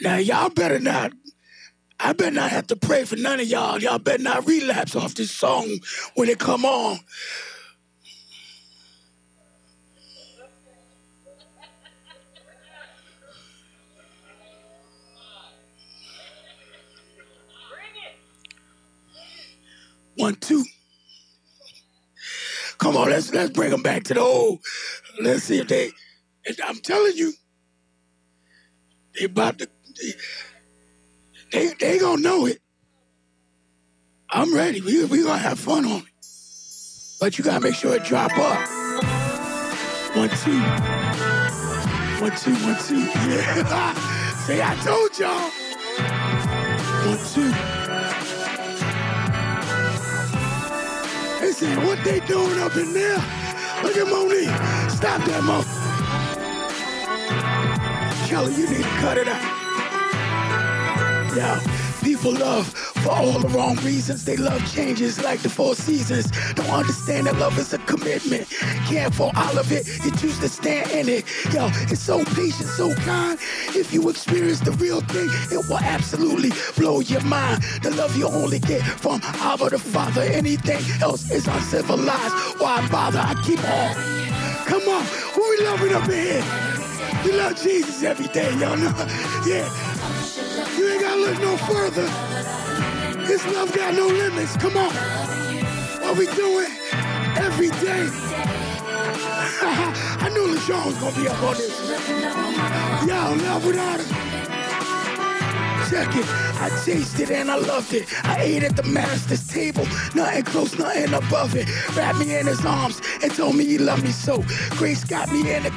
Now y'all better not. I better not have to pray for none of y'all. Y'all better not relapse off this song when it come on. One, two. Come on, let's let's bring them back to the old. Let's see if they. I'm telling you, they about to. They, they, gonna know it. I'm ready. We we gonna have fun on it. But you gotta make sure it drop up. One two. One two. One two. Yeah. Say I told y'all. One two. They saying what they doing up in there? Look at Monique. Stop that, Mo. Kelly, you need to cut it out. Yeah, people love for all the wrong reasons. They love changes like the four seasons. Don't understand that love is a commitment. Can't for all of it, you choose to stand in it. Yo, it's so patient, so kind. If you experience the real thing, it will absolutely blow your mind. The love you only get from Abba the Father. Anything else is uncivilized. Why bother? I keep on. Come on, who we loving up in here? We love Jesus every day, y'all know. Yeah. Ain't gotta look no further. His love got no limits. Come on. What we doing every day. I knew LaShawn was gonna be up on this. Love without him. It. I tasted and I loved it. I ate at the master's table. Nothing close, nothing above it. Wrapped me in his arms and told me he loved me so. Grace got me in the.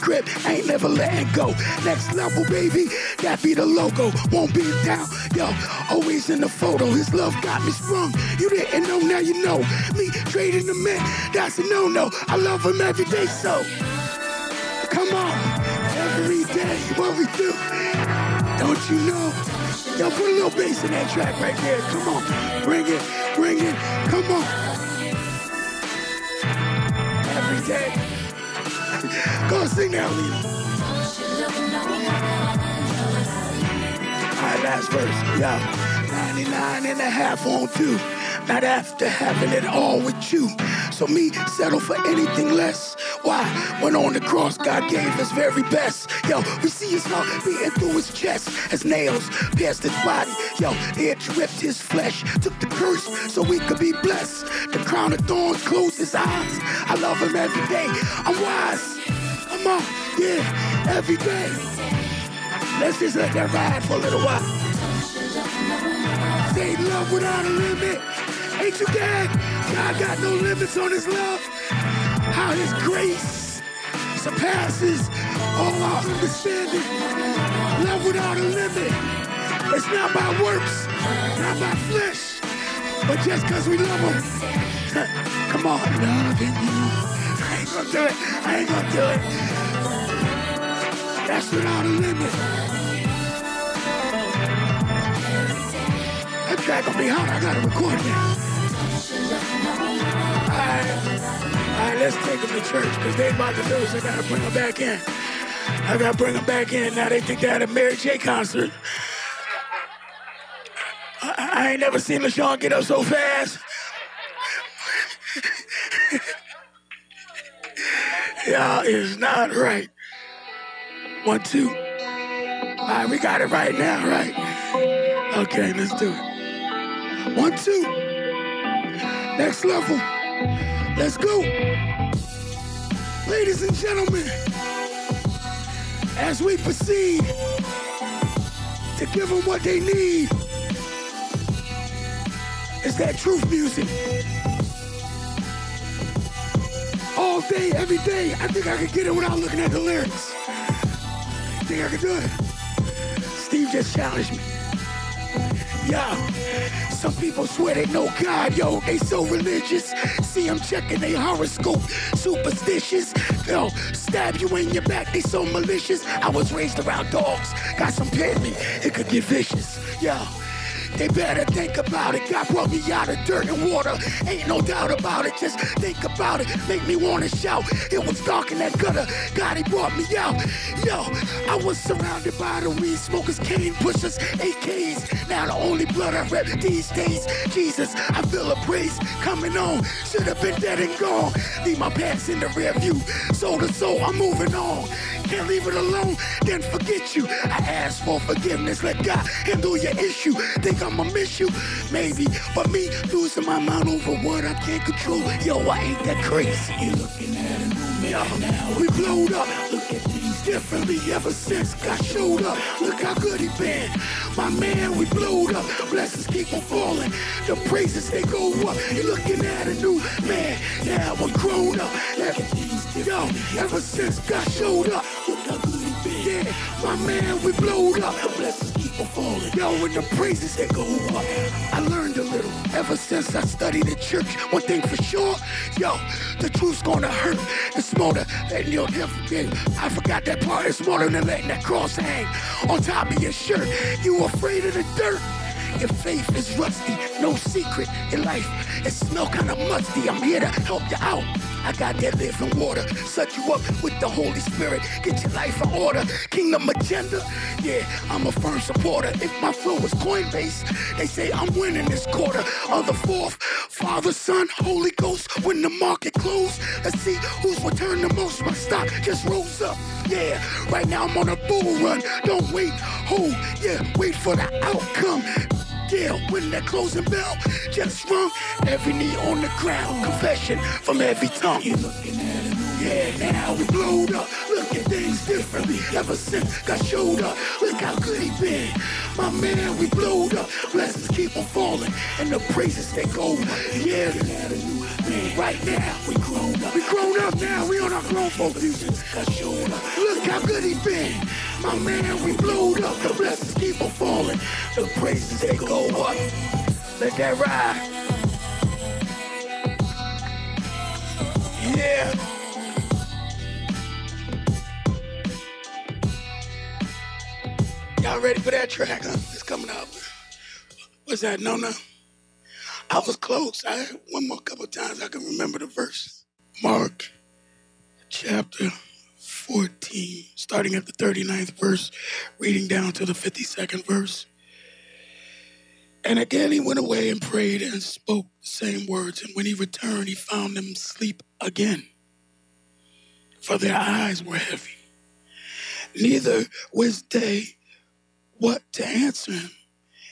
I ain't never letting go. Next level, baby. That be the logo. Won't be down. Yo, always in the photo. His love got me sprung. You didn't know, now you know. Me trading the men. That's a no-no. I love him every day, so. Come on. Every day, what we do. Don't you know? Yo, put a little bass in that track right there. Come on. Bring it. Bring it. Come on. Every day. Go sing that, Lena. All right, last verse. Yo, 99 and a half on two. Not after having it all with you. So me settle for anything less. Why? When on the cross, God gave his very best. Yo, we see his heart beating through his chest as nails pierced his body. Yo, it ripped his flesh, took the curse so we could be blessed. The crown of thorns closed his eyes. I love him every day. I'm wise. Come on, yeah, every day. Let's just let that ride for a little while. Say love without a limit. Ain't you glad God got no limits on his love? How his grace surpasses all our understanding. Love without a limit. It's not by works, not by flesh, but just because we love him. Come on, loving you. I ain't gonna do it. I ain't gonna do it. That's without a limit. Track gonna be hot. I gotta record that. Alright. Alright, let's take them to church because they about to lose. I gotta bring them back in. I gotta bring them back in. Now they think they had a Mary J concert. I, I ain't never seen LaShawn get up so fast. Y'all is not right. One, two. All right, we got it right now, right? Okay, let's do it. One, two. Next level. Let's go. Ladies and gentlemen, as we proceed to give them what they need, it's that truth music. All day, every day, I think I could get it without looking at the lyrics. I think I could do it. Steve just challenged me. Yo, some people swear they know God, yo, they so religious. See them checking their horoscope, superstitious. Yo, stab you in your back, they so malicious. I was raised around dogs, got some pit me, it could get vicious. Yo, They better think about it. God brought me out of dirt and water. Ain't no doubt about it. Just think about it. Make me wanna shout. It was dark in that gutter. God, he brought me out. Yo, I was surrounded by the weed smokers, cane pushers, AKs. Now the only blood I rep these days. Jesus, I feel a praise coming on. Should have been dead and gone. Leave my past in the rear view. Soul to soul, I'm moving on. Can't leave it alone, then forget you. I ask for forgiveness. Let God handle your issue. Think I'ma miss you? Maybe. But me losing my mind over what I can't control. Yo, I ain't that crazy. You're looking at a new man now. We blowed up. Look at things differently ever since God showed up. Look how good he been. My man, we blowed up. Blessings keep on falling. The praises, they go up. You're looking at a new man. Now we're grown up. Different. Yo, ever since God showed up. Been. Yeah, my man, we blowed up. The blessings keep on falling. Yo, and the praises, they go up. I learned a little ever since I studied at church. One thing for sure, yo, the truth's gonna hurt. It's more than letting your I forgot that part. It's more than letting that cross hang on top of your shirt. You afraid of the dirt? Your faith is rusty, no secret in life. It smell kinda musty. I'm here to help you out. I got that living water. Set you up with the Holy Spirit. Get your life in order. Kingdom agenda. Yeah, I'm a firm supporter. If my flow is Coinbase, they say I'm winning this quarter. On the fourth, Father, Son, Holy Ghost. When the market closed, let's see who's returned the most. My stock just rose up. Yeah, right now I'm on a bull run. Don't wait, hold, yeah, wait for the outcome. When that closing bell just rung, every knee on the ground, confession from every tongue. You're looking at it. Yeah, now we blowed up. Look at things differently ever since God showed up. Look how good he been. My man, we blowed up. Blessings keep on falling, and the praises they go. Yeah, man, right now we grown up. We grown up now. We on our grown folk music. God showed up. Look how good he been. My man, we blowed up. The blessings keep on falling. The praises they go up. Let that ride. Yeah. Y'all ready for that track? Huh? It's coming up. What's that? No, no. I was close. I one more couple times I can remember the verse. Mark chapter 14, starting at the 39th verse, reading down to the 52nd verse. And again he went away and prayed and spoke the same words. And when he returned, he found them asleep again, for their eyes were heavy. Neither was they what to answer him.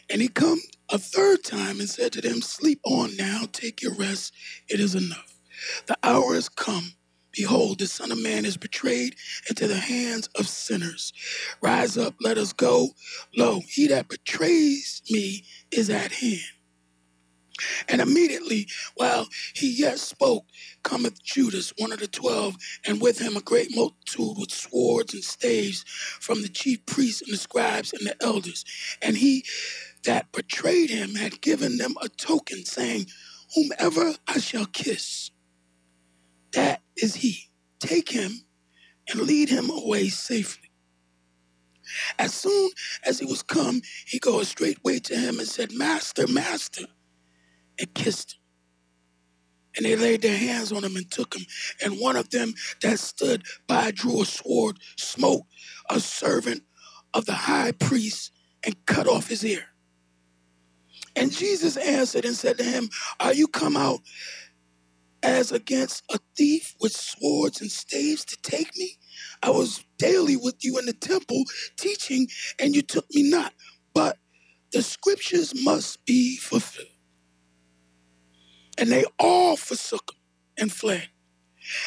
And he come a third time and said to them, Sleep on now, take your rest, it is enough. The hour has come. Behold, the Son of Man is betrayed into the hands of sinners. Rise up, let us go. Lo, he that betrays me is at hand. And immediately, while he yet spoke, cometh Judas, one of the twelve, and with him a great multitude with swords and staves from the chief priests and the scribes and the elders. And he that betrayed him had given them a token, saying, Whomever I shall kiss, that is he. Take him and lead him away safely. As soon as he was come, he goes straightway to him and said, Master, Master and kissed him. And they laid their hands on him and took him. And one of them that stood by drew a sword, smote a servant of the high priest, and cut off his ear. And Jesus answered and said to him, Are you come out as against a thief with swords and staves to take me? I was daily with you in the temple teaching, and you took me not. But the scriptures must be fulfilled. And they all forsook him and fled.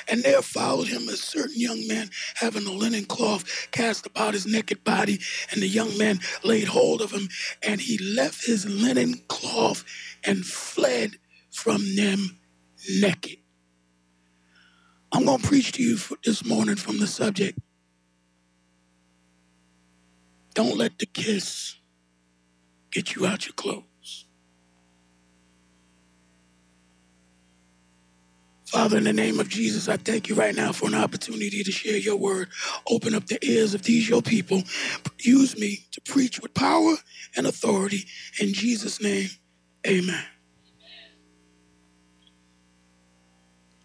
And there followed him a certain young man having a linen cloth cast about his naked body. And the young man laid hold of him, and he left his linen cloth and fled from them naked. I'm going to preach to you for this morning from the subject. Don't let the kiss get you out your clothes. Father, in the name of Jesus, I thank you right now for an opportunity to share your word. Open up the ears of these your people. Use me to preach with power and authority. In Jesus' name, amen.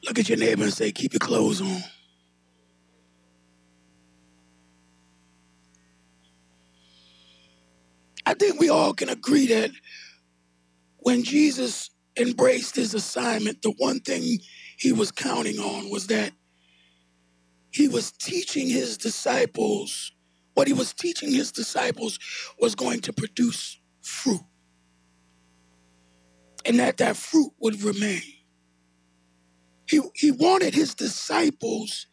Look at your neighbor and say, keep your clothes on. I think we all can agree that when Jesus embraced his assignment, the one thing he was counting on was that he was teaching his disciples, what he was teaching his disciples was going to produce fruit. And that that fruit would remain. He, he wanted his disciples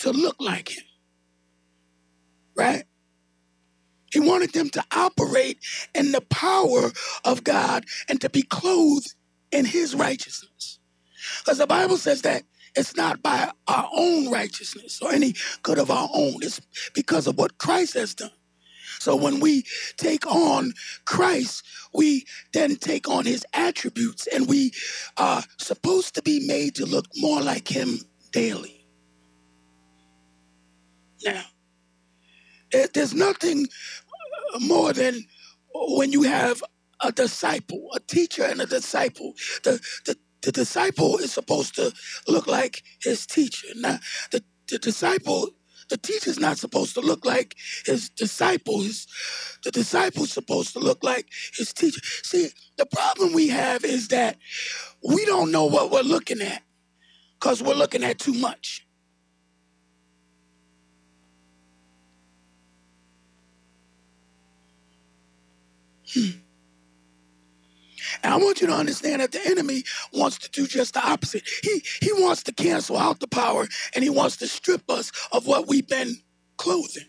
to look like him, right? He wanted them to operate in the power of God and to be clothed in his righteousness. Because the Bible says that it's not by our own righteousness or any good of our own, it's because of what Christ has done. So when we take on Christ, we then take on his attributes and we are supposed to be made to look more like him daily. Now, there's nothing more than when you have a disciple, a teacher and a disciple. The, the, the disciple is supposed to look like his teacher. Now, the, the disciple, the teacher's not supposed to look like his disciple. His, the disciple's supposed to look like his teacher. See, the problem we have is that we don't know what we're looking at because we're looking at too much. Hmm. And I want you to understand that the enemy wants to do just the opposite. He he wants to cancel out the power and he wants to strip us of what we've been clothing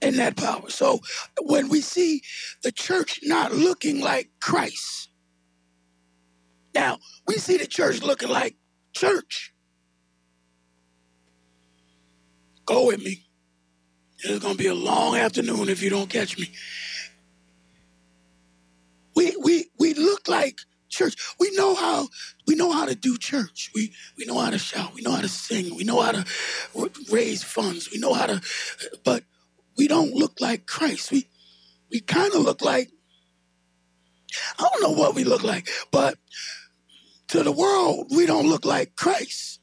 in that power. So when we see the church not looking like Christ, now we see the church looking like church. Go with me. It's going to be a long afternoon if you don't catch me. We, we, we look like church. We know how we know how to do church. We we know how to shout. We know how to sing. We know how to raise funds. We know how to, but we don't look like Christ. We we kind of look like I don't know what we look like, but to the world we don't look like Christ.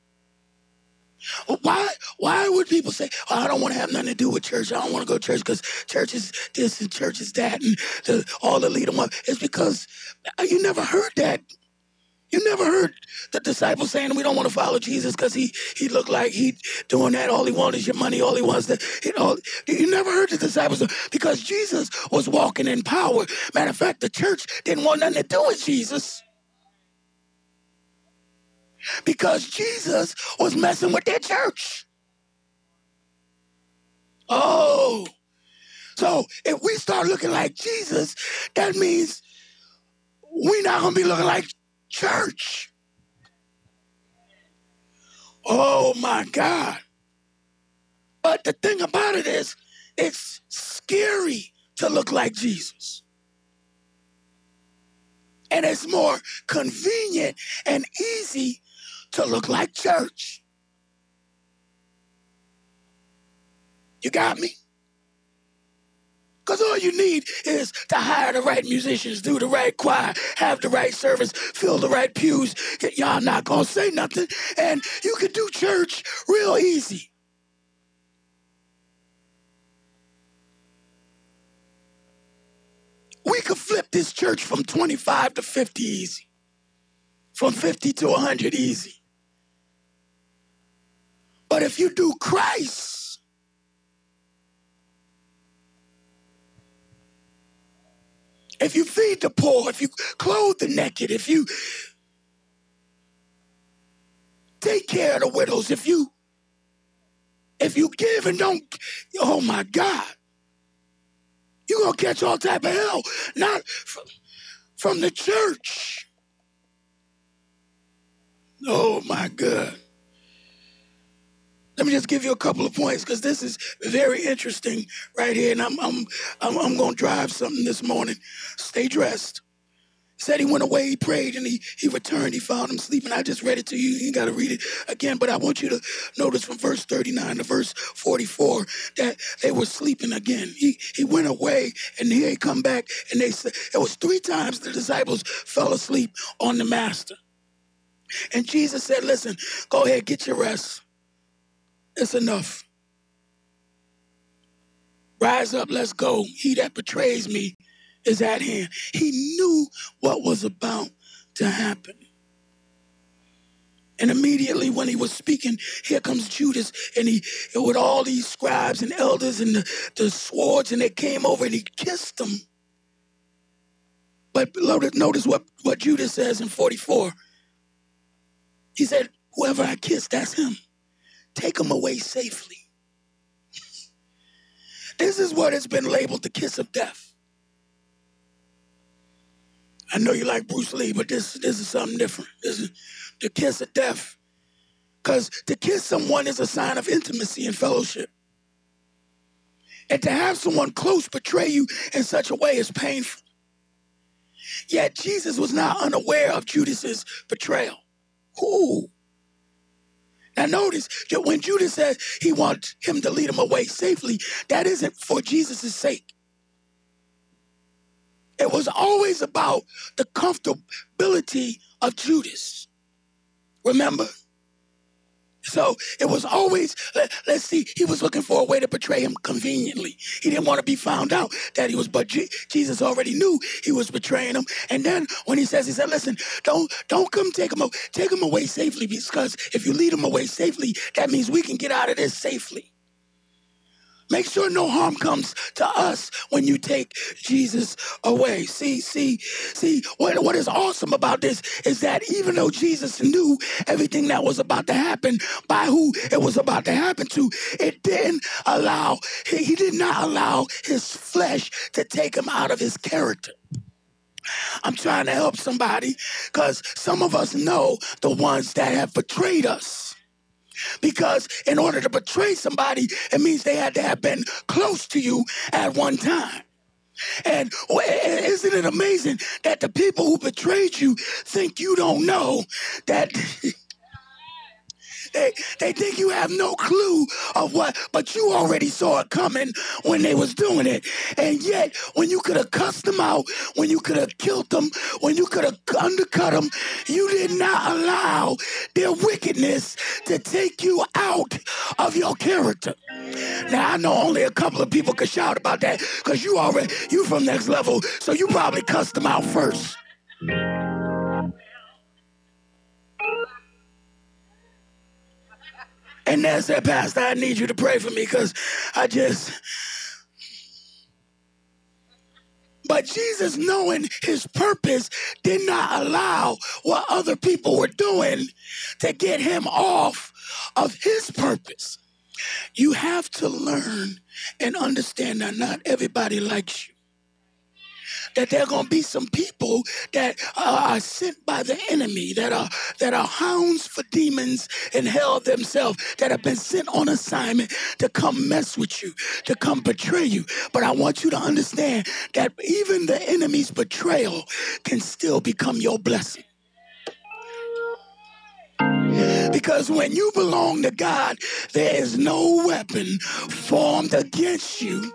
Oh, why why would people say, oh, I don't want to have nothing to do with church. I don't want to go to church because church is this and church is that and the, all the lead them up. It's because uh, you never heard that. You never heard the disciples saying we don't want to follow Jesus because he he looked like he doing that. All he wants is your money. All he wants to you know. You never heard the disciples because Jesus was walking in power. Matter of fact, the church didn't want nothing to do with Jesus because Jesus was messing with their church. Oh, so if we start looking like Jesus, that means we're not going to be looking like church. Oh my God. But the thing about it is, it's scary to look like Jesus. And it's more convenient and easy to look like church. You got me? Because all you need is to hire the right musicians, do the right choir, have the right service, fill the right pews. Y'all not going to say nothing. And you can do church real easy. We could flip this church from 25 to 50 easy, from 50 to 100 easy. But if you do Christ, if you feed the poor, if you clothe the naked, if you take care of the widows, if you if you give and don't, oh my God, you're gonna catch all type of hell, not from, from the church. Oh my God. Let me just give you a couple of points because this is very interesting right here, and I'm I'm I'm, I'm going to drive something this morning. Stay dressed. said he went away, he prayed, and he, he returned. He found him sleeping. I just read it to you. You got to read it again, but I want you to notice from verse 39 to verse 44 that they were sleeping again. He, he went away, and he come back, and they said, it was three times the disciples fell asleep on the master. And Jesus said, listen, go ahead, get your rest. It's enough. Rise up, let's go. He that betrays me is at hand. He knew what was about to happen. And immediately when he was speaking, here comes Judas, and he with all these scribes and elders and the, the swords, and they came over and he kissed them. But notice what, what Judas says in 44. He said, Whoever I kiss, that's him. Take them away safely. this is what has been labeled the kiss of death. I know you like Bruce Lee, but this this is something different. This is the kiss of death. Because to kiss someone is a sign of intimacy and fellowship. And to have someone close betray you in such a way is painful. Yet Jesus was not unaware of Judas's betrayal. Who? Now notice that when Judas said he wants him to lead him away safely, that isn't for Jesus' sake. It was always about the comfortability of Judas. Remember? So it was always, let, us see, he was looking for a way to betray him conveniently. He didn't want to be found out that he was, but G- Jesus already knew he was betraying him. And then when he says, he said, listen, don't, don't come take him, take him away safely because if you lead him away safely, that means we can get out of this safely. Make sure no harm comes to us when you take Jesus away. See, see, see, what, what is awesome about this is that even though Jesus knew everything that was about to happen by who it was about to happen to, it didn't allow, he, he did not allow his flesh to take him out of his character. I'm trying to help somebody because some of us know the ones that have betrayed us. Because in order to betray somebody, it means they had to have been close to you at one time. And isn't it amazing that the people who betrayed you think you don't know that They, they think you have no clue of what, but you already saw it coming when they was doing it. And yet, when you could have cussed them out, when you could have killed them, when you could have undercut them, you did not allow their wickedness to take you out of your character. Now I know only a couple of people could shout about that because you already you from next level, so you probably cussed them out first. And then said, Pastor, I need you to pray for me because I just. But Jesus, knowing his purpose, did not allow what other people were doing to get him off of his purpose. You have to learn and understand that not everybody likes you that there are going to be some people that are sent by the enemy, that are that are hounds for demons in hell themselves, that have been sent on assignment to come mess with you, to come betray you. But I want you to understand that even the enemy's betrayal can still become your blessing. Because when you belong to God, there is no weapon formed against you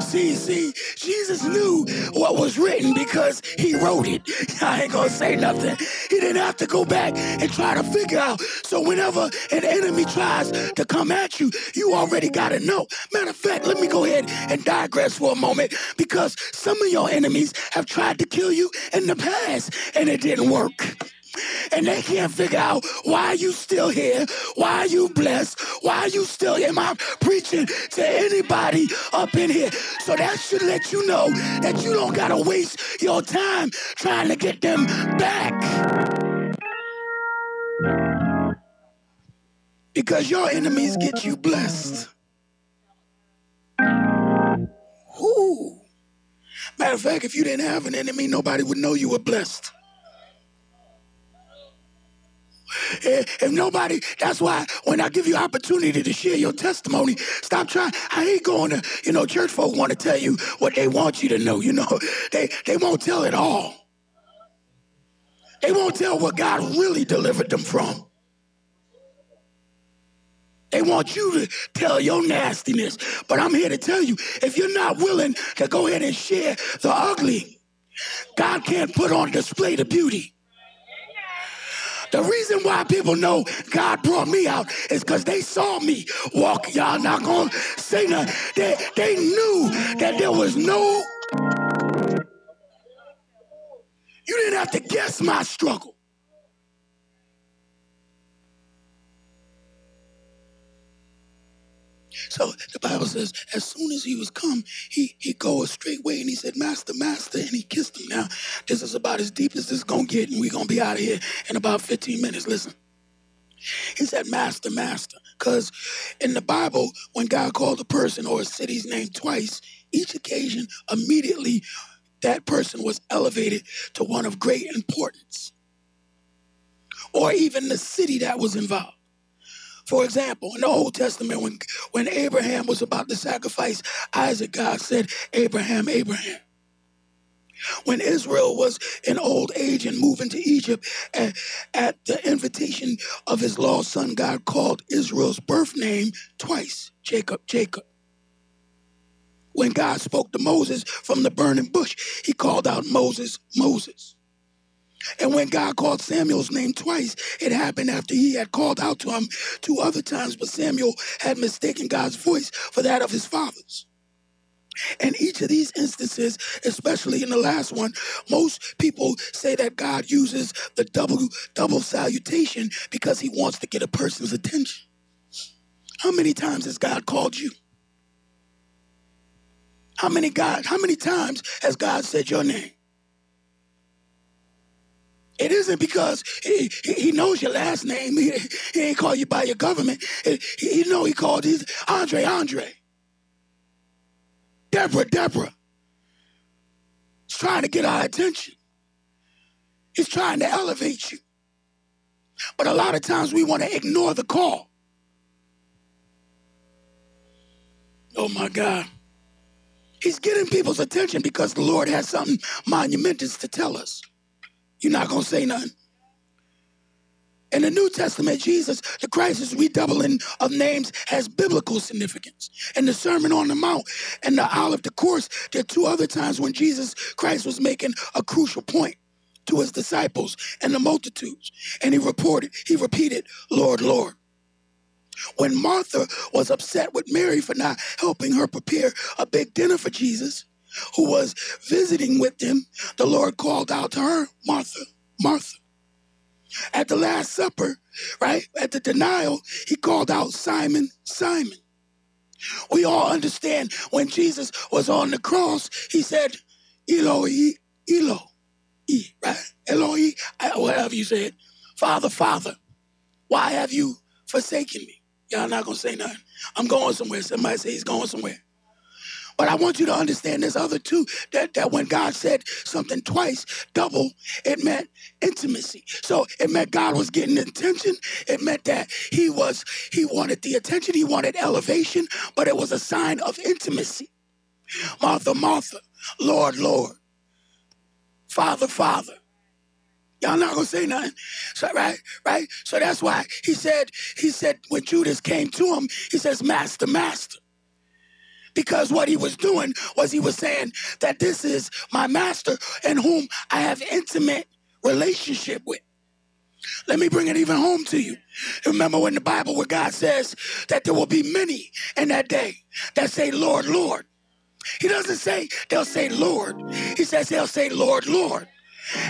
See, see, Jesus knew what was written because he wrote it. I ain't gonna say nothing. He didn't have to go back and try to figure out. So whenever an enemy tries to come at you, you already gotta know. Matter of fact, let me go ahead and digress for a moment because some of your enemies have tried to kill you in the past and it didn't work and they can't figure out why you still here, why you blessed, why you still am I preaching to anybody up in here. So that should let you know that you don't gotta waste your time trying to get them back. Because your enemies get you blessed. Ooh. Matter of fact, if you didn't have an enemy, nobody would know you were blessed. Eh, if nobody, that's why when I give you opportunity to share your testimony, stop trying. I ain't going to, you know, church folk want to tell you what they want you to know. You know, they, they won't tell it all. They won't tell what God really delivered them from. They want you to tell your nastiness. But I'm here to tell you if you're not willing to go ahead and share the ugly, God can't put on display the beauty. The reason why people know God brought me out is because they saw me walk. Y'all not gonna say nothing. They, they knew that there was no. You didn't have to guess my struggle. So the Bible says, as soon as he was come, he he goes straightway and he said, Master, Master, and he kissed him. Now, this is about as deep as this is gonna get, and we're gonna be out of here in about 15 minutes. Listen. He said, Master, Master. Because in the Bible, when God called a person or a city's name twice, each occasion, immediately that person was elevated to one of great importance. Or even the city that was involved. For example, in the Old Testament, when, when Abraham was about to sacrifice Isaac, God said, Abraham, Abraham. When Israel was in old age and moving to Egypt, at, at the invitation of his lost son, God called Israel's birth name twice Jacob, Jacob. When God spoke to Moses from the burning bush, he called out Moses, Moses. And when God called Samuel's name twice, it happened after he had called out to him two other times, but Samuel had mistaken God's voice for that of his father's. In each of these instances, especially in the last one, most people say that God uses the double double salutation because he wants to get a person's attention. How many times has God called you? How many God, how many times has God said your name? It isn't because he, he knows your last name. He, he ain't call you by your government. He, he know he called you Andre, Andre. Deborah, Deborah. He's trying to get our attention. He's trying to elevate you. But a lot of times we want to ignore the call. Oh my God. He's getting people's attention because the Lord has something monumentous to tell us. You're not going to say nothing. In the New Testament, Jesus, the Christ is redoubling of names has biblical significance. In the Sermon on the Mount and the Olivet Discourse, there are two other times when Jesus Christ was making a crucial point to his disciples and the multitudes. And he reported, he repeated, Lord, Lord. When Martha was upset with Mary for not helping her prepare a big dinner for Jesus, who was visiting with them, the Lord called out to her, Martha, Martha. At the Last Supper, right, at the denial, he called out Simon, Simon. We all understand when Jesus was on the cross, he said, Eloi, Eloi, right? Eloi, uh, whatever you said, Father, Father, why have you forsaken me? Y'all not gonna say nothing. I'm going somewhere. Somebody say he's going somewhere. But I want you to understand this other two that, that when God said something twice, double, it meant intimacy. So it meant God was getting attention. It meant that he was, he wanted the attention, he wanted elevation, but it was a sign of intimacy. Martha, Martha, Lord, Lord, Father, Father. Y'all not gonna say nothing. So right, right? So that's why he said, he said when Judas came to him, he says, Master, Master. Because what he was doing was he was saying that this is my master in whom I have intimate relationship with. Let me bring it even home to you. Remember in the Bible where God says that there will be many in that day that say, Lord, Lord. He doesn't say they'll say Lord. He says they'll say Lord, Lord.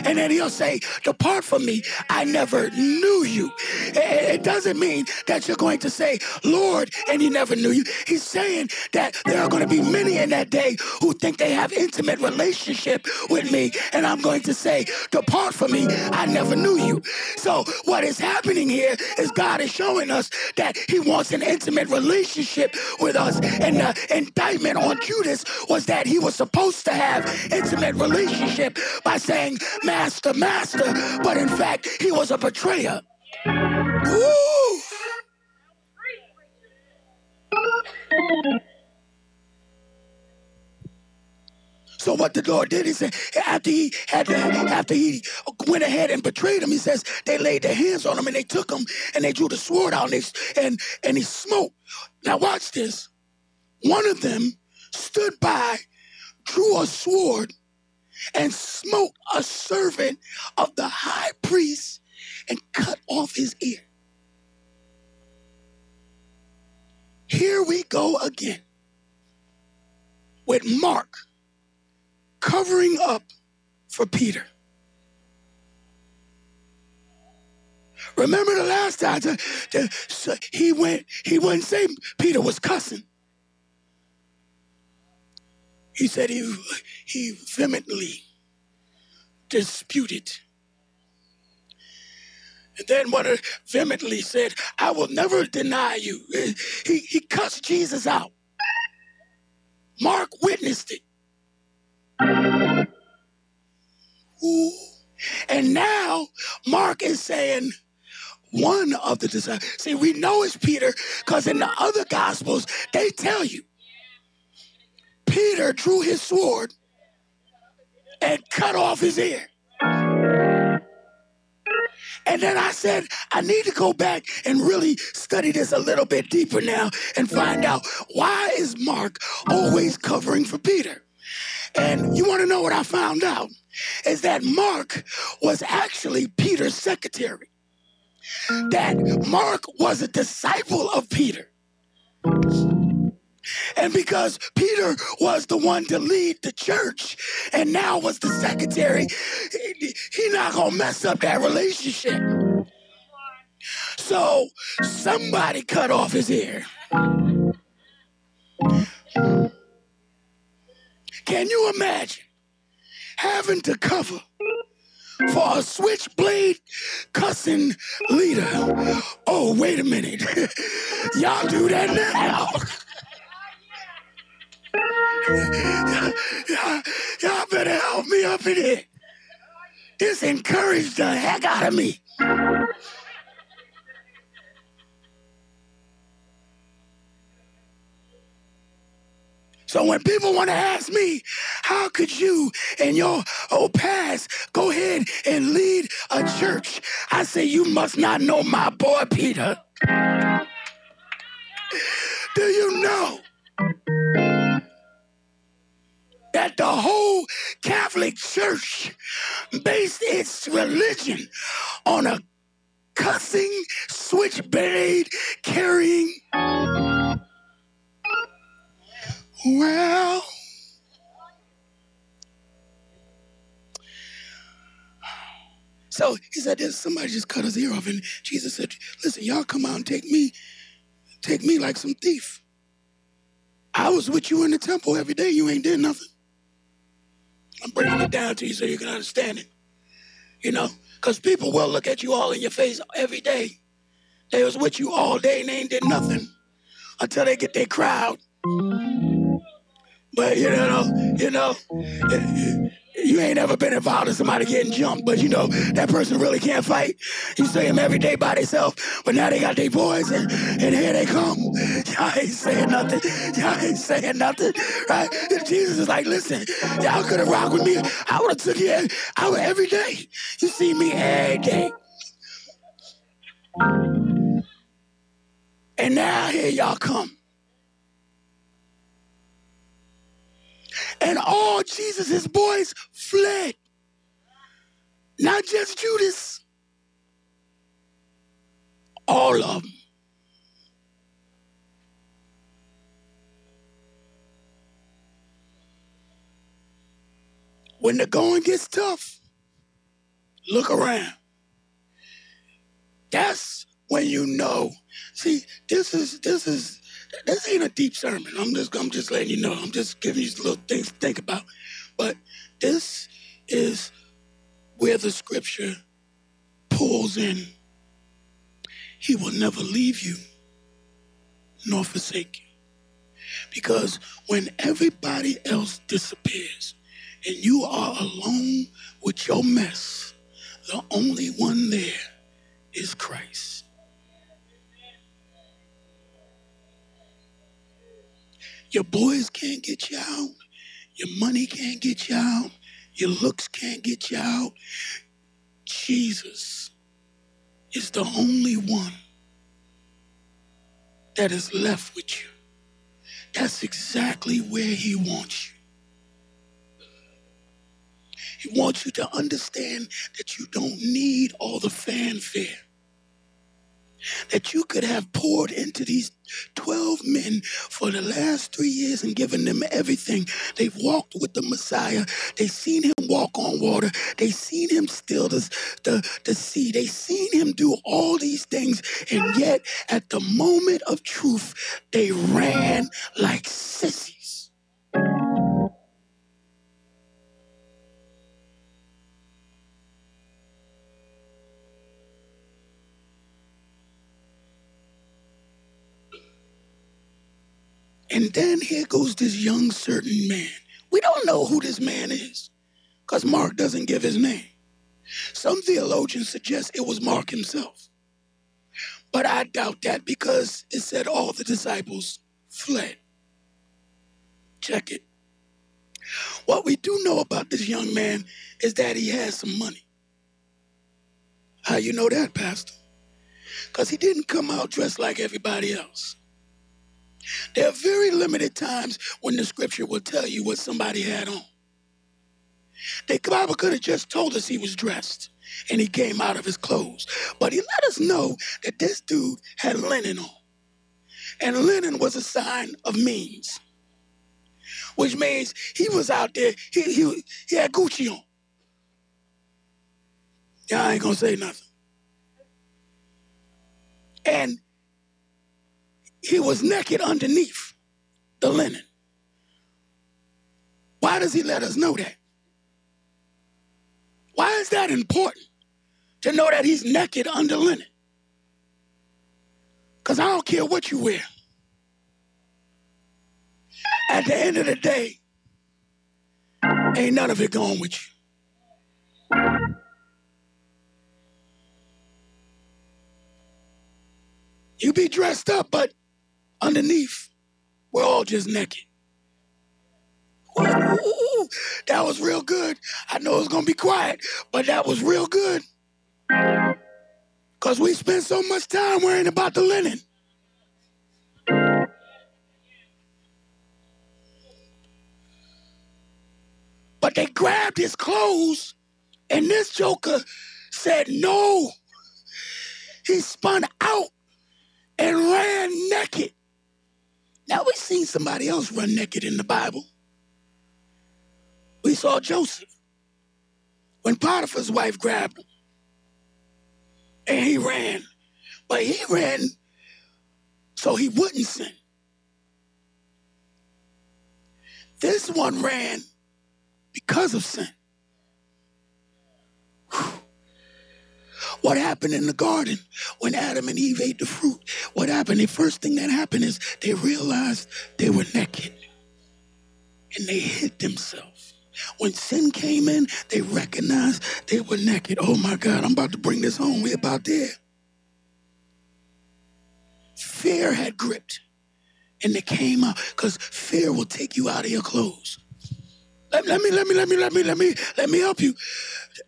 And then he'll say, Depart from me. I never knew you. It doesn't mean that you're going to say, Lord, and he never knew you. He's saying that there are going to be many in that day who think they have intimate relationship with me. And I'm going to say, Depart from me. I never knew you. So what is happening here is God is showing us that he wants an intimate relationship with us. And the indictment on Judas was that he was supposed to have intimate relationship by saying, master, master, but in fact, he was a betrayer. So what the Lord did, he said, after he had to, after he went ahead and betrayed him, he says they laid their hands on him and they took him and they drew the sword out and they, and, and he smote. Now watch this. One of them stood by, drew a sword, and smote a servant of the high priest and cut off his ear. Here we go again with Mark covering up for Peter. Remember the last time the, the, he went, he wouldn't say Peter was cussing. He said he, he vehemently disputed. And then one vehemently said, I will never deny you. He, he cussed Jesus out. Mark witnessed it. Ooh. And now Mark is saying, one of the disciples. See, we know it's Peter because in the other gospels, they tell you Peter drew his sword and cut off his ear. And then I said, I need to go back and really study this a little bit deeper now and find out why is Mark always covering for Peter? And you want to know what I found out? Is that Mark was actually Peter's secretary. That Mark was a disciple of Peter. And because Peter was the one to lead the church and now was the secretary, he not gonna mess up that relationship. So somebody cut off his ear. Can you imagine having to cover for a switchblade cussing leader? Oh, wait a minute. Y'all do that now. y'all, y'all better help me up in here. This encouraged the heck out of me. So when people want to ask me, how could you in your old past go ahead and lead a church? I say, you must not know my boy Peter. The whole Catholic Church based its religion on a cussing, switchblade carrying well, so he said, "There's somebody just cut his ear off," and Jesus said, "Listen, y'all come out and take me, take me like some thief. I was with you in the temple every day. You ain't did nothing. I'm breaking it down to you so you can understand it. You know, because people will look at you all in your face every day. They was with you all day and they ain't did nothing until they get their crowd." But you know, you know, you ain't ever been involved in somebody getting jumped, but you know that person really can't fight. You see them every day by themselves, but now they got their boys, and, and here they come. Y'all ain't saying nothing. Y'all ain't saying nothing, right? And Jesus is like, listen, y'all could have rocked with me. I would have took you out every day. You see me every day. And now here y'all come. And all Jesus' boys fled. Not just Judas, all of them. When the going gets tough, look around. That's when you know. See, this is this is this ain't a deep sermon. I'm just I'm just letting you know. I'm just giving you little things to think about. But this is where the scripture pulls in. He will never leave you nor forsake you. Because when everybody else disappears and you are alone with your mess, the only one there is Christ. Your boys can't get you out. Your money can't get you out. Your looks can't get you out. Jesus is the only one that is left with you. That's exactly where he wants you. He wants you to understand that you don't need all the fanfare that you could have poured into these 12 men for the last three years and given them everything. They've walked with the Messiah. They've seen him walk on water. They've seen him still the, the, the sea. They've seen him do all these things. And yet, at the moment of truth, they ran like sissies. And then here goes this young certain man. We don't know who this man is because Mark doesn't give his name. Some theologians suggest it was Mark himself. But I doubt that because it said all the disciples fled. Check it. What we do know about this young man is that he has some money. How you know that, Pastor? Because he didn't come out dressed like everybody else. There are very limited times when the scripture will tell you what somebody had on. The Bible could have just told us he was dressed and he came out of his clothes. But he let us know that this dude had linen on. And linen was a sign of means, which means he was out there, he, he, he had Gucci on. I ain't gonna say nothing. And he was naked underneath the linen. Why does he let us know that? Why is that important to know that he's naked under linen? Because I don't care what you wear. At the end of the day, ain't none of it going with you. You be dressed up, but underneath, we're all just naked. Ooh, that was real good. I know it's gonna be quiet, but that was real good. Cause we spend so much time worrying about the linen. But they grabbed his clothes, and this joker said no. He spun out and ran naked. Now we've seen somebody else run naked in the Bible. We saw Joseph when Potiphar's wife grabbed him and he ran. But he ran so he wouldn't sin. This one ran because of sin. What happened in the garden when Adam and Eve ate the fruit? What happened? The first thing that happened is they realized they were naked and they hid themselves. When sin came in, they recognized they were naked. Oh my God, I'm about to bring this home. We're about there. Fear had gripped and they came out because fear will take you out of your clothes. Let, let me, let me, let me, let me, let me, let me help you.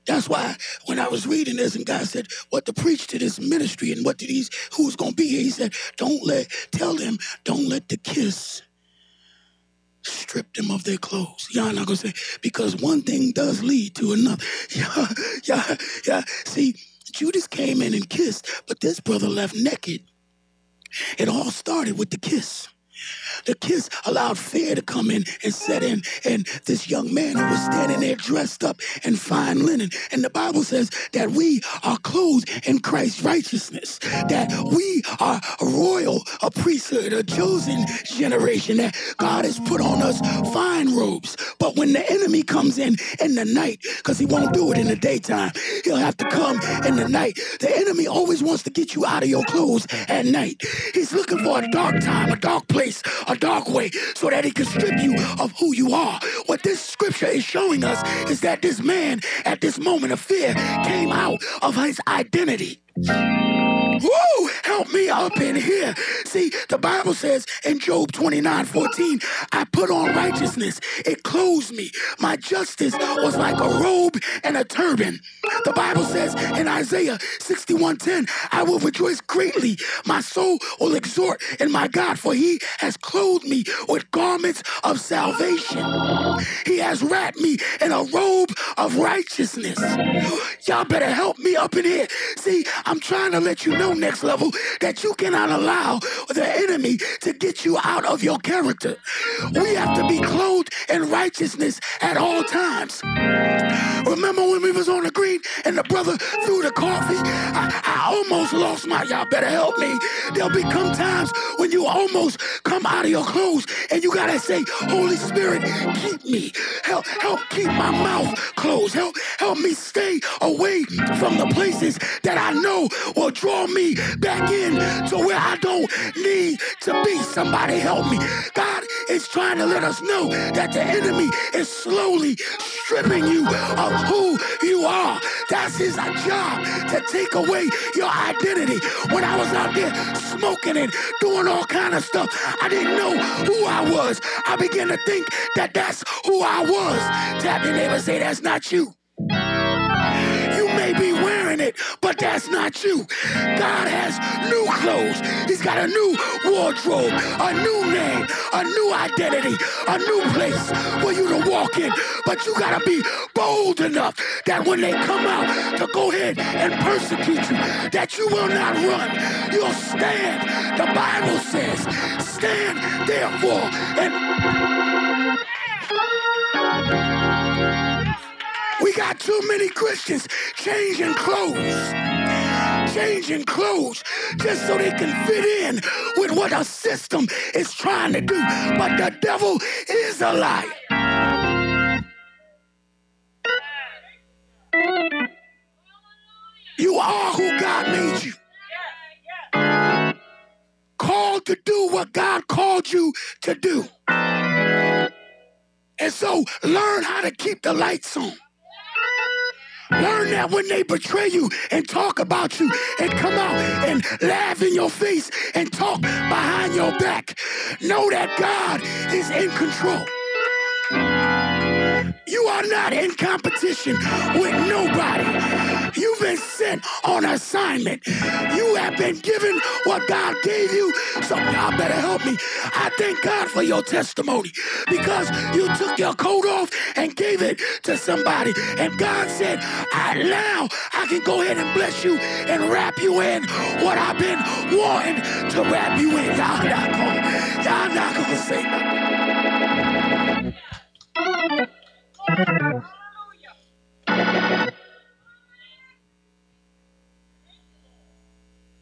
That's why when I was reading this and God said, what to preach to this ministry and what to these, who's going to be here, he said, don't let, tell them, don't let the kiss strip them of their clothes. Y'all not to say, because one thing does lead to another. Yeah, yeah, yeah. See, Judas came in and kissed, but this brother left naked. It all started with the kiss. The kiss allowed fear to come in and set in. And this young man who was standing there dressed up in fine linen. And the Bible says that we are clothed in Christ's righteousness, that we are a royal, a priesthood, a chosen generation, that God has put on us fine robes. But when the enemy comes in in the night, because he won't do it in the daytime, he'll have to come in the night. The enemy always wants to get you out of your clothes at night. He's looking for a dark time, a dark place, a dark way so that he can strip you of who you are. What this scripture is showing us is that this man, at this moment of fear, came out of his identity. Woo! Help me up in here. See, the Bible says in Job 29 14, I put on righteousness, it clothes me. My justice was like a robe and a turban. The Bible says in Isaiah 61 10, I will rejoice greatly. My soul will exhort in my God, for he has clothed me with garments of salvation. He has wrapped me in a robe of righteousness. Y'all better help me up in here. See, I'm trying to let you know, next level, that you cannot allow the enemy to get you out of your character. We have to be clothed in righteousness at all times. Remember when we was on the green and the brother threw the coffee? I, I almost lost my, y'all better help me. There'll become times when you almost come out of your clothes and you gotta say, Holy Spirit, keep me. Help, help keep my mouth closed. Help, help me stay away from the places that I know will draw me back in to where I don't need to be. Somebody help me. God is trying to let us know that the enemy is slowly stripping you of who you are. That's his job to take away your identity. When I was out there smoking and doing all kind of stuff, I didn't know who I was. I began to think that that's who I was. Tap your neighbor, say that's not you. It, but that's not you. God has new clothes. He's got a new wardrobe, a new name, a new identity, a new place for you to walk in. But you gotta be bold enough that when they come out to go ahead and persecute you, that you will not run. You'll stand. The Bible says, stand therefore and we got too many Christians changing clothes. Changing clothes just so they can fit in with what a system is trying to do. But the devil is a lie. You are who God made you. Called to do what God called you to do. And so learn how to keep the lights on. Learn that when they betray you and talk about you and come out and laugh in your face and talk behind your back, know that God is in control. You are not in competition with nobody. You've been sent on assignment. You have been given what God gave you. So y'all better help me. I thank God for your testimony because you took your coat off and gave it to somebody. And God said, I now I can go ahead and bless you and wrap you in what I've been wanting to wrap you in. Y'all not gonna, y'all not gonna say nothing.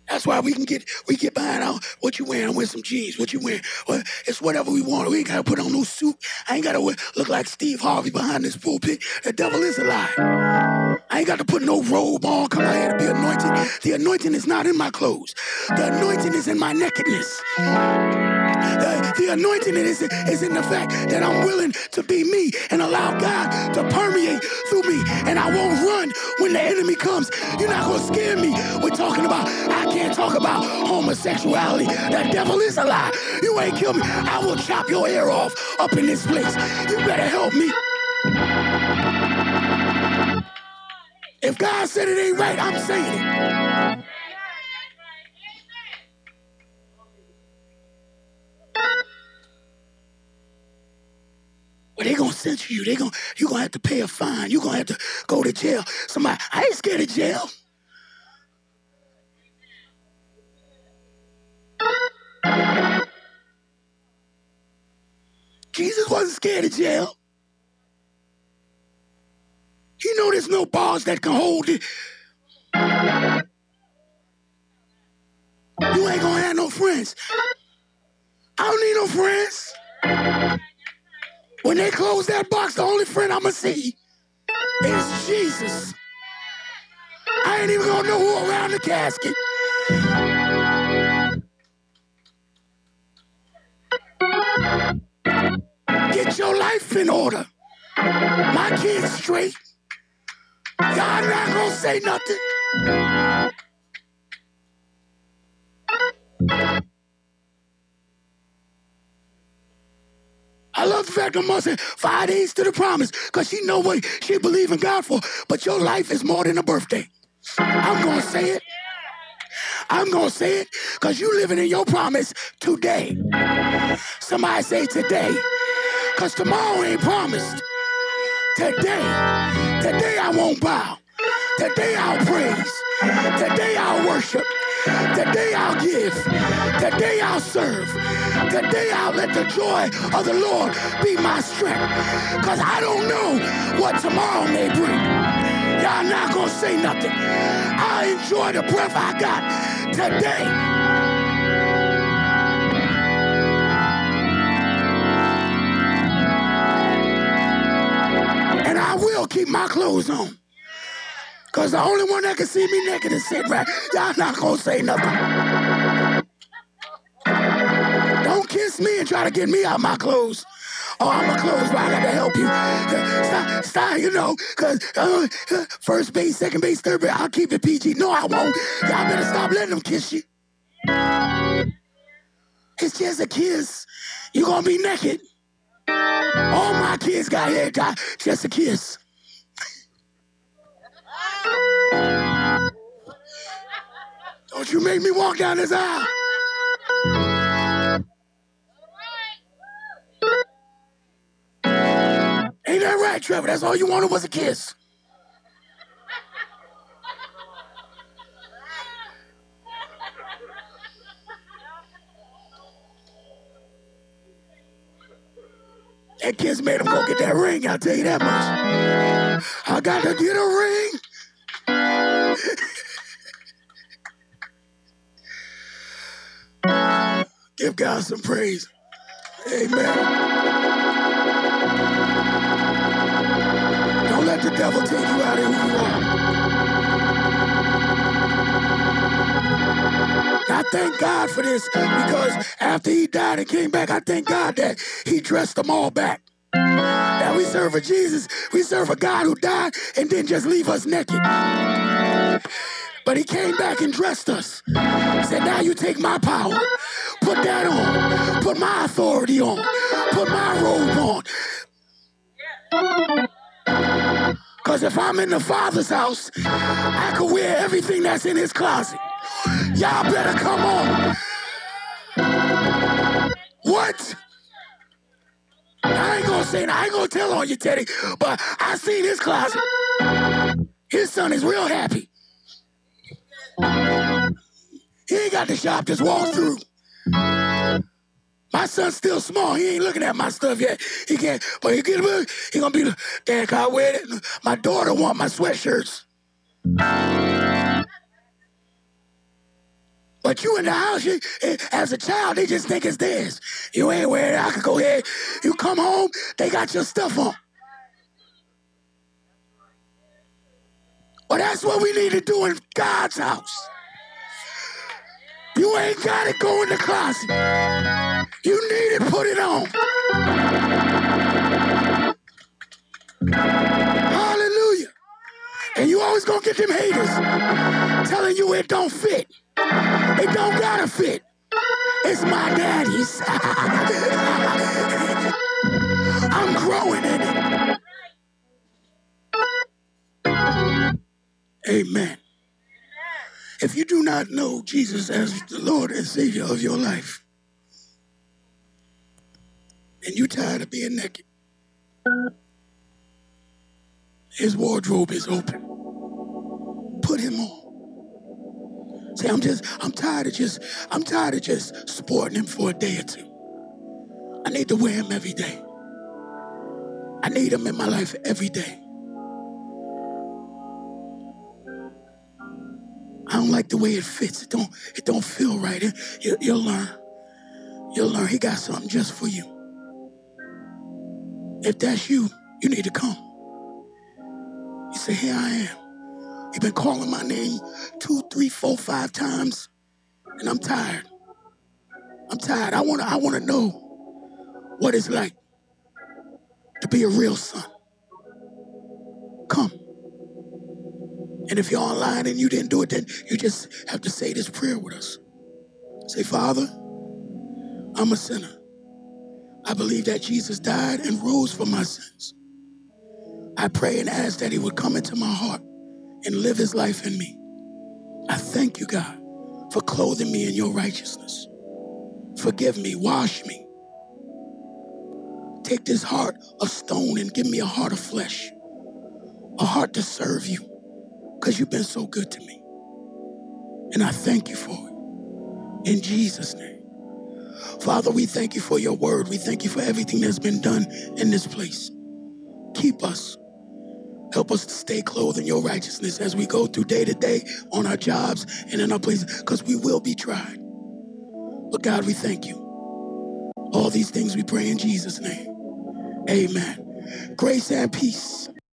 That's why we can get we get behind what you wearing. Wear some jeans. What you wearing? Well, it's whatever we want. We ain't gotta put on no suit. I ain't gotta wear, look like Steve Harvey behind this pulpit. The devil is a lie. I ain't got to put no robe on. Come out here to be anointed. The anointing is not in my clothes. The anointing is in my nakedness. The, the anointing is, is in the fact that I'm willing to be me and allow God to permeate through me. And I won't run when the enemy comes. You're not going to scare me. We're talking about, I can't talk about homosexuality. That devil is a lie. You ain't kill me. I will chop your ear off up in this place. You better help me. If God said it ain't right, I'm saying it. Censor you. They gonna you gonna have to pay a fine. You're gonna have to go to jail. Somebody, I ain't scared of jail. Jesus wasn't scared of jail. He know there's no bars that can hold it. You ain't gonna have no friends. I don't need no friends. When they close that box, the only friend I'ma see is Jesus. I ain't even gonna know who around the casket. Get your life in order. My kids straight. Y'all not gonna say nothing. I love the fact mom said five days to the promise because she know what she believe in God for. But your life is more than a birthday. I'm going to say it. I'm going to say it because you living in your promise today. Somebody say today because tomorrow ain't promised. Today, today I won't bow. Today I'll praise. Today I'll worship. Today I'll give. Today I'll serve. Today I'll let the joy of the Lord be my strength. Because I don't know what tomorrow may bring. Y'all not going to say nothing. I enjoy the breath I got today. And I will keep my clothes on. Because the only one that can see me naked is sitting right. Y'all not to say nothing. Don't kiss me and try to get me out my clothes. Oh, I'm a clothes, but I got to help you. Stop, stop you know, because uh, first base, second base, third base, I'll keep it PG. No, I won't. Y'all better stop letting them kiss you. It's just a kiss. You're going to be naked. All my kids got hair dye, just a kiss. Don't you make me walk down this aisle. Ain't that right, Trevor? That's all you wanted was a kiss. That kiss made him go get that ring, I'll tell you that much. I got to get a ring. Give God some praise. Amen. Don't let the devil take you out of who you are. I thank God for this because after he died and came back, I thank God that he dressed them all back. We serve a Jesus, we serve a God who died and didn't just leave us naked. But he came back and dressed us. He said, now you take my power. Put that on. Put my authority on. Put my robe on. Because if I'm in the Father's house, I can wear everything that's in his closet. Y'all better come on. What? I ain't gonna say, I ain't gonna tell on you, Teddy, but I seen his closet. His son is real happy. He ain't got the shop, just walk through. My son's still small. He ain't looking at my stuff yet. He can't, but he get he gonna be dad. Can I wear it? My daughter want my sweatshirts. But you in the house, you, eh, as a child, they just think it's theirs. You ain't wearing it. I can go ahead. You come home, they got your stuff on. Well, that's what we need to do in God's house. You ain't got it, go in the closet. You need to put it on. Hallelujah. And you always gonna get them haters telling you it don't fit. It don't gotta fit. It's my daddy's. I'm growing in it. Amen. If you do not know Jesus as the Lord and Savior of your life, and you're tired of being naked, his wardrobe is open. Put him on. Say, I'm just, I'm tired of just, I'm tired of just sporting him for a day or two. I need to wear him every day. I need him in my life every day. I don't like the way it fits. It don't, it don't feel right. It, you, you'll learn. You'll learn. He got something just for you. If that's you, you need to come. You say, here I am. You've been calling my name two, three, four, five times, and I'm tired. I'm tired. I wanna, I wanna know what it's like to be a real son. Come. And if you're online and you didn't do it, then you just have to say this prayer with us. Say, Father, I'm a sinner. I believe that Jesus died and rose for my sins. I pray and ask that he would come into my heart and live his life in me. I thank you, God, for clothing me in your righteousness. Forgive me, wash me. Take this heart of stone and give me a heart of flesh, a heart to serve you, because you've been so good to me. And I thank you for it. In Jesus' name. Father, we thank you for your word. We thank you for everything that's been done in this place. Keep us. Help us to stay clothed in your righteousness as we go through day to day on our jobs and in our places, because we will be tried. But God, we thank you. All these things we pray in Jesus' name. Amen. Grace and peace.